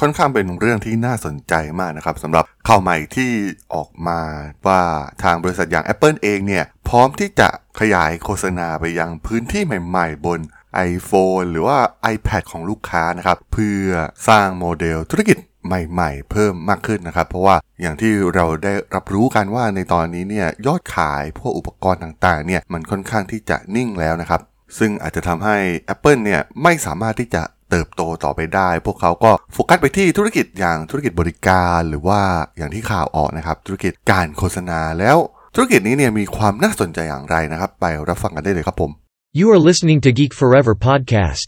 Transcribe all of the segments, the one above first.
ค่อนข้างเป็นเรื่องที่น่าสนใจมากนะครับสำหรับข่าวใหม่ที่ออกมาว่าทางบริษัทอย่าง Apple เองเนี่ยพร้อมที่จะขยายโฆษณาไปยังพื้นที่ใหม่ ๆ บน iPhone หรือว่า iPad ของลูกค้านะครับเพื่อสร้างโมเดลธุรกิจใหม่ๆ เพิ่มมากขึ้นนะครับ เพราะว่าอย่างที่เราได้รับรู้กันว่าในตอนนี้เนี่ยยอดขายพวกอุปกรณ์ต่างๆเนี่ยมันค่อนข้างที่จะนิ่งแล้วนะครับ ซึ่งอาจจะทำให้ Apple เนี่ยไม่สามารถที่จะ เติบโตต่อไปได้ พวกเขาก็โฟกัสไปที่ธุรกิจอย่างธุรกิจบริการหรือว่าอย่างที่ข่าวออกนะครับธุรกิจการโฆษณาแล้วธุรกิจนี้เนี่ยมีความน่าสนใจอย่างไรนะครับ ไปรับฟังกันได้เลยครับผม You are listening to Geek Forever podcast.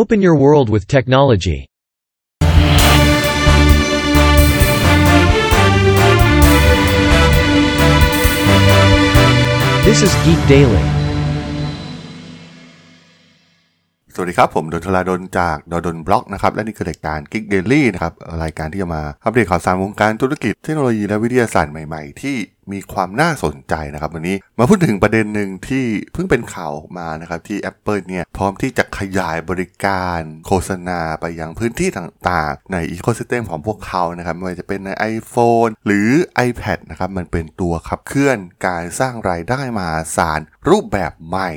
Open your world with technology. This is Geek Daily. สวัสดีครับ ผมดนทลาดนจากดนบล็อกนะครับ และนี่คือรายการ Geek Daily นะครับ รายการที่จะมาอัปเดตข่าวสารวงการธุรกิจเทคโนโลยีและวิทยาศาสตร์ใหม่ๆ ที่มีความน่าสนใจนะครับ วันนี้มาพูดถึงประเด็นหนึ่งที่เพิ่งเป็นข่าวออกมานะครับ ที่ Apple เนี่ย พร้อมที่จะขยายบริการโฆษณาไปยังพื้นที่ต่างๆ ในอีโค y ิสเต็มของพวกเขานะครับไม่ว่าจะเป็นใน iPhone หรือ iPad นะครับมันเป็นตัวขับเคลื่อนการสร้างรายได้มาศาลรูปแบบใหม่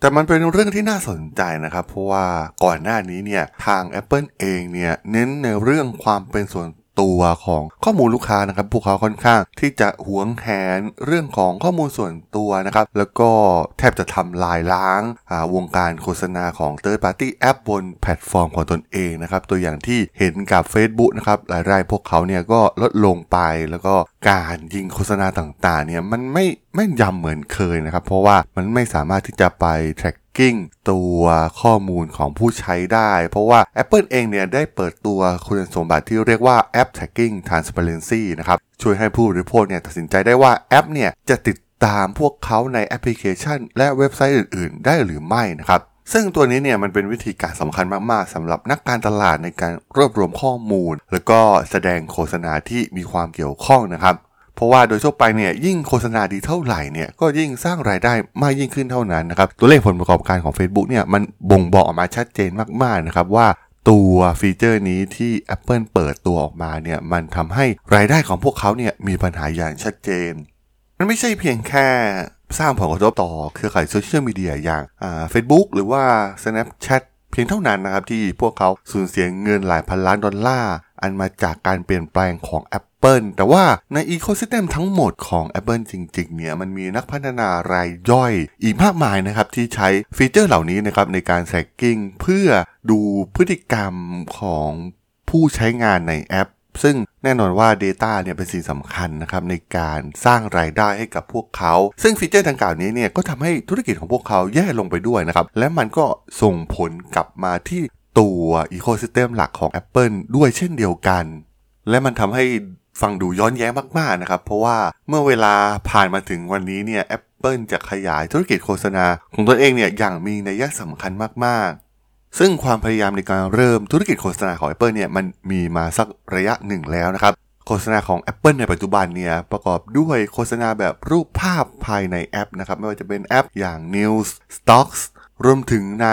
แต่มันเป็นเรื่องที่น่าสนใจนะครับ เพราะว่าก่อนหน้านี้เนี่ยทาง Apple เองเนี่ยเน้นในเรื่องความเป็นส่วน ตัวของข้อมูลลูกค้านะครับพวกเขาค่อนข้างที่จะหวงแหนเรื่องของข้อมูลส่วนตัวนะครับแล้วก็แทบจะทำลายล้างวงการโฆษณาของ Third Party App บนแพลตฟอร์มของตนเองนะครับตัวอย่างที่เห็นกับ Facebook นะครับรายได้พวกเขาเนี่ยก็ลดลงไปแล้วก็การยิงโฆษณาต่างๆเนี่ยมันไม่ไม่ยำเหมือนเคยนะครับเพราะว่ามันไม่สามารถที่จะไป track tracking ตัวข้อมูลของผู้ใช้ได้ เพราะว่า Apple เองเนี่ยได้เปิดตัวคุณสมบัติที่เรียกว่า App Tracking Transparency นะครับ ช่วยให้ผู้บริโภคเนี่ยตัดสินใจได้ว่าแอปเนี่ยจะติดตามพวกเขาในแอปพลิเคชัน และเว็บไซต์อื่น ๆ ได้หรือไม่นะครับซึ่งตัวนี้เนี่ยมันเป็นวิธีการสำคัญมาก ๆสำหรับนักการตลาดในการรวบรวมข้อมูล แล้วก็แสดงโฆษณาที่มีความเกี่ยวข้องนะครับ เพราะว่าโดยทั่วไปเนี่ยยิ่งโฆษณาดีเท่าไหร่เนี่ยก็ยิ่งสร้างรายได้มากยิ่งขึ้นเท่านั้นนะครับตัวเลขผลประกอบการของ Facebook เนี่ยมันบ่งบอกออกมาชัดเจนมากๆนะครับว่าตัวฟีเจอร์นี้ที่ Apple เปิดตัวออกมาเนี่ยมันทำให้รายได้ของพวกเขาเนี่ยมีปัญหาอย่างชัดเจน มันไม่ใช่เพียงแค่สร้างผลกระทบต่อเครือข่ายโซเชียลมีเดียอย่างอ่า Facebook หรือว่า Snapchat เพียงเท่านั้นนะครับที่พวกเขาสูญเสียเงินหลายพันล้านดอลลาร์ อันมาจากการเปลี่ยนแปลงของ Apple แต่ว่าใน ecosystem ทั้งหมดของ Apple จริงๆเนี่ยมันมีนักพัฒนารายย่อยอีกมากมายนะครับที่ใช้ฟีเจอร์เหล่านี้นะครับในการ tracking เพื่อดูพฤติกรรมของผู้ใช้งานในแอปซึ่งแน่นอนว่า Data เนี่ยเป็นสิ่งสำคัญนะครับในการสร้างรายได้ให้กับพวกเขา ซึ่งฟีเจอร์ดังกล่าวนี้เนี่ยก็ทำให้ธุรกิจของพวกเขาแย่ลงไปด้วยนะครับ และมันก็ส่งผลกลับมาที่ ตัวอีโคซิสเต็มหลักของ Apple ด้วยเช่นเดียวกัน และมันทำให้ฟังดูย้อนแย้งมากๆนะครับ เพราะว่าเมื่อเวลาผ่านมาถึงวันนี้เนี่ย Apple จะขยายธุรกิจโฆษณาของตนเองเนี่ยอย่างมีนัยสำคัญมากๆ ซึ่งความพยายามในการเริ่มธุรกิจโฆษณาของ Apple เนี่ยมันมีมาสักระยะหนึ่งแล้วนะครับ โฆษณาของ Apple ในปัจจุบันเนี่ยประกอบด้วยโฆษณาแบบรูปภาพภายในแอปนะครับไม่ว่าจะเป็นแอปอย่าง News Stocks รวมถึงใน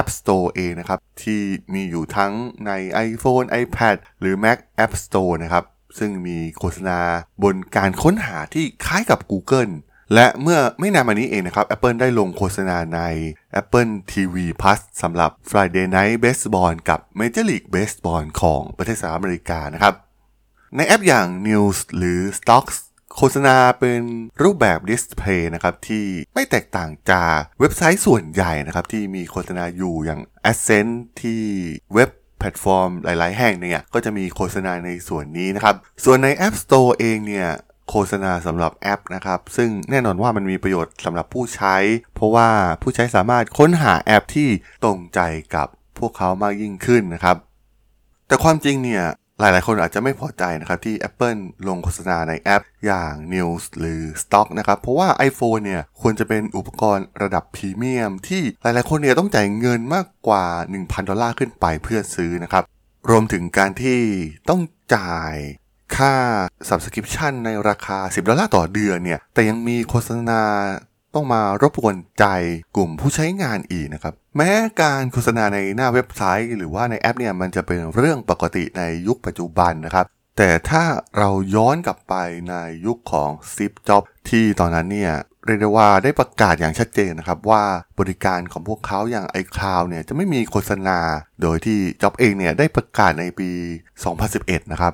App Store เองนะครับ ที่มีอยู่ทั้งใน iPhone iPad หรือ Mac App Store นะครับ ซึ่งมีโฆษณาบนการค้นหาที่คล้ายกับ Google และเมื่อไม่นานมานี้เองนะครับ Apple ได้ลงโฆษณาใน Apple TV Plus สำหรับ Friday Night Baseball กับ Major League Baseball ของประเทศสหรัฐอเมริกานะครับ ในแอปอย่าง News หรือ Stocks โฆษณาเป็นรูปแบบ display นะครับที่ไม่แตกต่างจากเว็บไซต์ส่วนใหญ่นะครับที่มีโฆษณาอยู่อย่าง a d s e n s e ที่เว็บแพลตฟอร์มหลายๆ แห่งเนี่ยก็จะมีโฆษณาในส่วนนี้นะครับ ส่วนใน App Store เองเนี่ยโฆษณาสำหรับแอปนะครับ ซึ่งแน่นอนว่ามันมีประโยชน์สำหรับผู้ใช้ เพราะว่าผู้ใช้สามารถค้นหาแอปที่ตรงใจกับพวกเขามากยิ่งขึ้นนะครับ แต่ความจริงเนี่ย หลาย ๆ คนอาจจะไม่พอใจนะครับที่ Apple ลงโฆษณาในแอปอย่าง News หรือ Stock นะครับ เพราะว่า iPhone เนี่ยควรจะเป็นอุปกรณ์ระดับพรีเมียม ที่หลาย ๆ คนเนี่ยต้องจ่ายเงินมากกว่า 1,000 ดอลลาร์ขึ้นไปเพื่อซื้อนะครับ รวมถึงการที่ต้องจ่ายค่า Subscription ในราคา 10 ดอลลาร์ต่อเดือนเนี่ย แต่ยังมีโฆษณา ต้องมารบกวนใจกลุ่มผู้ใช้งานอีกนะครับ แม้การโฆษณาในหน้าเว็บไซต์ หรือว่าในแอปเนี่ยมันจะเป็นเรื่องปกติในยุคปัจจุบันนะครับ แต่ถ้าเราย้อนกลับไปในยุคของซิปจ็อบที่ตอนนั้นเนี่ยเรียกได้ว่าได้ประกาศอย่างชัดเจนนะครับ ว่าบริการของพวกเขาอย่าง iCloud เนี่ยจะไม่มีโฆษณา โดยที่จ็อบเองเนี่ยได้ประกาศในปี 2011 นะครับ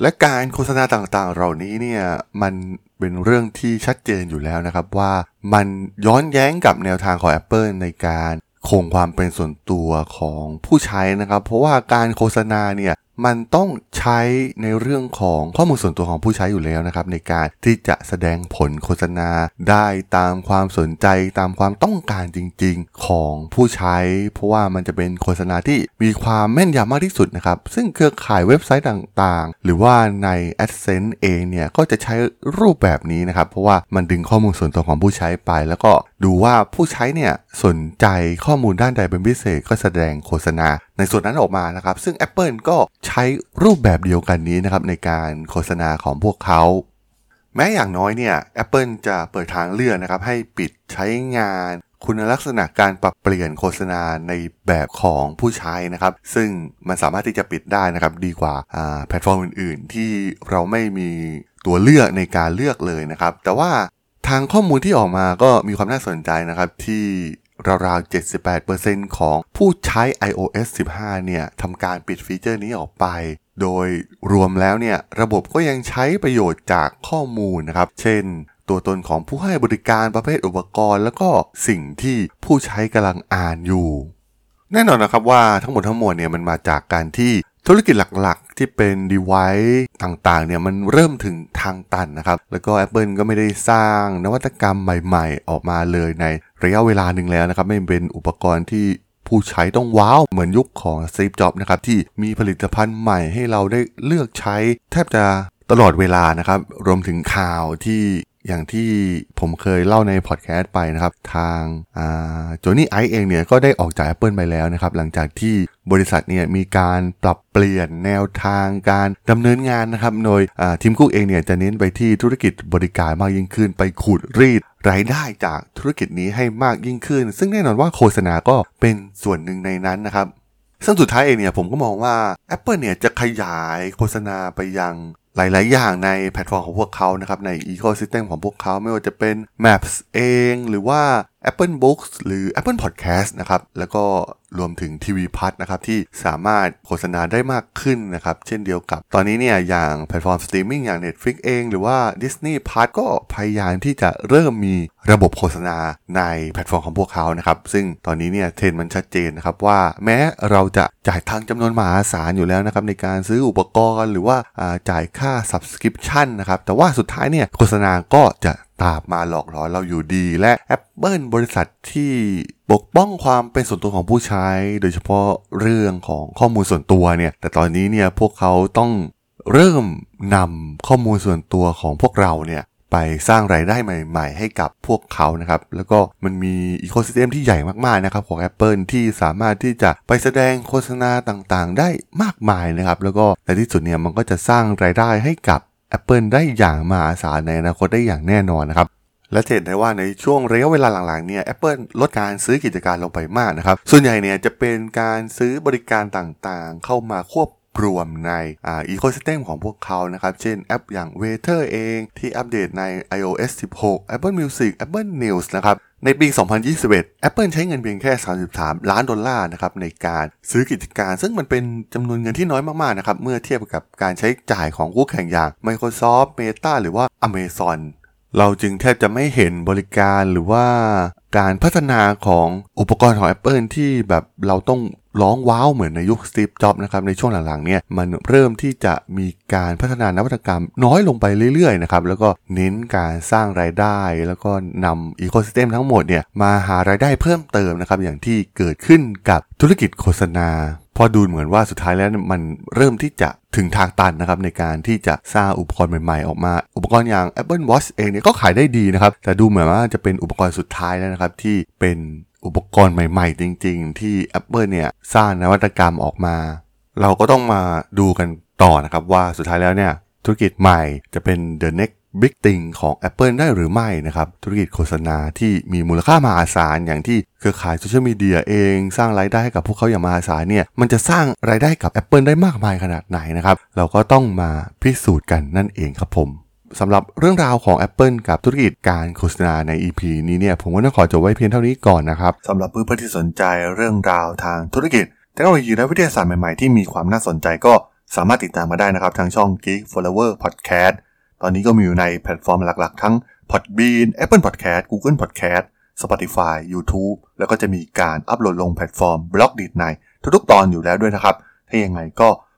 และการโฆษณาต่างๆ เหล่านี้เนี่ยมันเป็นเรื่องที่ชัดเจนอยู่แล้วนะครับว่ามันย้อนแย้งกับแนวทางของ Apple ในการคงความเป็นส่วนตัวของผู้ใช้นะครับ เพราะว่าการโฆษณาเนี่ย มันต้องใช้ในเรื่องของข้อมูลส่วนตัวของผู้ใช้อยู่แล้วนะครับ ในการที่จะแสดงผลโฆษณาได้ตามความสนใจตามความต้องการจริง ๆ ของผู้ใช้ เพราะว่ามันจะเป็นโฆษณาที่มีความแม่นยำมากที่สุดนะครับ ซึ่งเครือข่ายเว็บไซต์ต่างๆ หรือว่าใน AdSense เองเนี่ย ก็จะใช้รูปแบบนี้นะครับ เพราะว่ามันดึงข้อมูลส่วนตัวของผู้ใช้ไป แล้วก็ดูว่าผู้ใช้เนี่ยสนใจข้อมูลด้านใดเป็นพิเศษก็แสดงโฆษณาในส่วนนั้นออกมานะครับ ซึ่ง Apple ก็ใช้รูปแบบเดียวกันนี้นะครับในการโฆษณาของพวกเขา แม้อย่างน้อยเนี่ย Apple จะเปิดทางเลือกนะครับให้ปิดใช้งานคุณลักษณะการปรับเปลี่ยนโฆษณาในแบบของผู้ใช้นะครับ ซึ่งมันสามารถที่จะปิดได้นะครับ ดีกว่าแพลตฟอร์มอื่น ๆ ที่เราไม่มีตัวเลือกในการเลือกเลยนะครับ แต่ว่าทางข้อมูลที่ออกมาก็มีความน่าสนใจนะครับที่ ราวๆ 78%ของผู้ใช้ iOS 15 เนี่ยทำการปิดฟีเจอร์นี้ออกไป โดยรวมแล้วเนี่ยระบบก็ยังใช้ประโยชน์จากข้อมูลนะครับ เช่น ตัวตนของผู้ให้บริการประเภทอุปกรณ์ แล้วก็สิ่งที่ผู้ใช้กำลังอ่านอยู่ แน่นอนนะครับว่าทั้งหมดทั้งมวลเนี่ยมันมาจากการที่ ธุรกิจหลักๆ ที่เป็น device ต่างๆ เนี่ยมันเริ่มถึงทางตันนะครับ แล้วก็ Apple ก็ไม่ได้สร้างนวัตกรรมใหม่ๆ ออกมาเลยในระยะเวลาหนึ่งแล้วนะครับ ไม่เป็นอุปกรณ์ที่ผู้ใช้ต้องว้าวเหมือนยุคของซี v จ็อบนะครับ ที่มีผลิตภัณฑ์ใหม่ให้เราได้เลือกใช้แทบจะตลอดเวลานะครับ รวมถึงข่าวที่ อย่างที่ผมเคยเล่าในพอดแคสต์ไปนะครับ ทางโจนี่ไอเองเนี่ยก็ได้ออกจาก Apple ไปแล้วนะครับ หลังจากที่บริษัทเนี่ยมีการปรับเปลี่ยนแนวทางการดำเนินงานนะครับ โดยทีมคุกเองเนี่ยจะเน้นไปที่ธุรกิจบริการมากยิ่งขึ้น ไปขูดรีดรายได้จากธุรกิจนี้ให้มากยิ่งขึ้น ซึ่งแน่นอนว่าโฆษณาก็เป็นส่วนหนึ่งในนั้นนะครับซึ่งสุดท้ายเองเนี่ยผมก็มองว่า Apple เนี่ยจะขยายโฆษณาไปยัง หลาย ๆ อย่างในแพลตฟอร์มของพวกเขานะครับใน ecosystem ของพวกเขาไม่ว่าจะเป็น Maps เอง หรือว่า Apple Books หรือ Apple Podcast นะครับ แล้วก็รวมถึง TV Plus นะครับ ที่สามารถโฆษณาได้มากขึ้นนะครับ เช่นเดียวกับตอนนี้เนี่ยอย่างแพลตฟอร์มสตรีมมิ่งอย่าง Netflix เอง หรือว่า Disney Plus ก็พยายามที่จะเริ่มมีระบบโฆษณาในแพลตฟอร์มของพวกเขานะครับ ซึ่งตอนนี้เนี่ยเทรนด์มันชัดเจนนะครับ ว่าแม้เราจะจ่ายทางจำนวนมหาศาลอยู่แล้วนะครับในการซื้ออุปกรณ์หรือว่าจ่ายค่า subscription นะครับแต่ว่าสุดท้ายเนี่ยโฆษณาก็จะตามมาหลอกหลอนเราอยู่ดี และ Apple บริษัทที่ปกป้องความเป็นส่วนตัวของผู้ใช้ โดยเฉพาะเรื่องของข้อมูลส่วนตัวเนี่ย แต่ตอนนี้เนี่ยพวกเขาต้องเริ่มนำข้อมูลส่วนตัวของพวกเราเนี่ยไปสร้างรายได้ใหม่ ๆ ให้กับพวกเขานะครับ แล้วก็มันมี ecosystem ที่ใหญ่มากๆนะครับของ Apple ที่สามารถที่จะไปแสดงโฆษณาต่างๆ ได้มากมายนะครับ แล้วก็ในที่สุดเนี่ยมันก็จะสร้างรายได้ให้กับ Apple ได้อย่างมหาศาลในอนาคตได้อย่างแน่นอนนะครับและเห็นได้ว่าในช่วงระยะเวลาหลังๆเนี่ย Apple ลดการซื้อกิจการลงไปมากนะครับ ส่วนใหญ่เนี่ยจะเป็นการซื้อบริการต่างๆ เข้ามาควบรวมใน ecosystem ของพวกเขานะครับ เช่นแอปอย่าง Weather เองที่อัปเดตใน iOS 16 Apple Music Apple News นะครับ ในปี 2021 Apple ใช้เงินเพียงแค่ 33 ล้านดอลลาร์นะครับในการซื้อกิจการ ซึ่งมันเป็นจำนวนเงินที่น้อยมากๆนะครับเมื่อเทียบกับการใช้จ่ายของคู่แข่งอย่าง Microsoft Meta หรือว่า Amazon เราจึงแทบจะไม่เห็นบริการหรือว่าการพัฒนาของอุปกรณ์ของ Apple ที่แบบเราต้อง ร้องว้าวเหมือนในยุคสตีฟจ็อบนะครับในช่วงหลังๆเนี่ยมันเริ่มที่จะมีการพัฒนานวัตกรรมน้อยลงไปเรื่อยๆนะครับแล้วก็เน้นการสร้างรายได้ แล้วก็นำอีโคซิสเต็มทั้งหมดเนี่ยมาหารายได้เพิ่มเติมนะครับอย่างที่เกิดขึ้นกับธุรกิจโฆษณาพอดูเหมือนว่าสุดท้ายแล้วมันเริ่มที่จะถึงทางตันนะครับในการที่จะสร้างอุปกรณ์ใหม่ๆ ออกมา อุปกรณ์อย่าง Apple Watch เองเนี่ยก็ขายได้ดีนะครับแต่ดูเหมือนว่าจะเป็นอุปกรณ์สุดท้ายแล้วนะครับที่เป็น อุปกรณ์ใหม่ๆ จริงๆ ที่ Apple เนี่ยสร้างนวัตกรรมออกมา เราก็ต้องมาดูกันต่อนะครับว่าสุดท้ายแล้วเนี่ยธุรกิจใหม่จะเป็น the next บิ๊กติงของ Apple ได้หรือไม่นะครับ ธุรกิจโฆษณาที่มีมูลค่ามหาศาลอย่างที่เครือข่ายโซเชียลมีเดียเองสร้างรายได้ให้กับพวกเขาอย่างมหาศาลเนี่ยมันจะสร้างรายได้กับ Apple ได้มากมายขนาดไหนนะครับ เราก็ต้องมาพิสูจน์กันนั่นเองครับผม สำหรับเรื่องราวของ Apple กับธุรกิจการโฆษณาใน EP นี้เนี่ยผมก็ต้องขอจบไว้เพียงเท่านี้ก่อนนะครับสำหรับเพื่อนๆที่สนใจเรื่องราวทางธุรกิจเทคโนโลยีและวิทยาศาสตร์ใหม่ๆที่มีความน่าสนใจก็สามารถติดตามมาได้นะครับทางช่อง Geek Forever Podcast ตอนนี้ก็มีอยู่ในแพลตฟอร์มหลักๆ ทั้ง Podbean Apple Podcast Google Podcast Spotify YouTube แล้วก็จะมีการอัปโหลดลงแพลตฟอร์ม Blockdit ในทุกๆ ตอนอยู่แล้วด้วยนะครับ ถ้ายังไงก็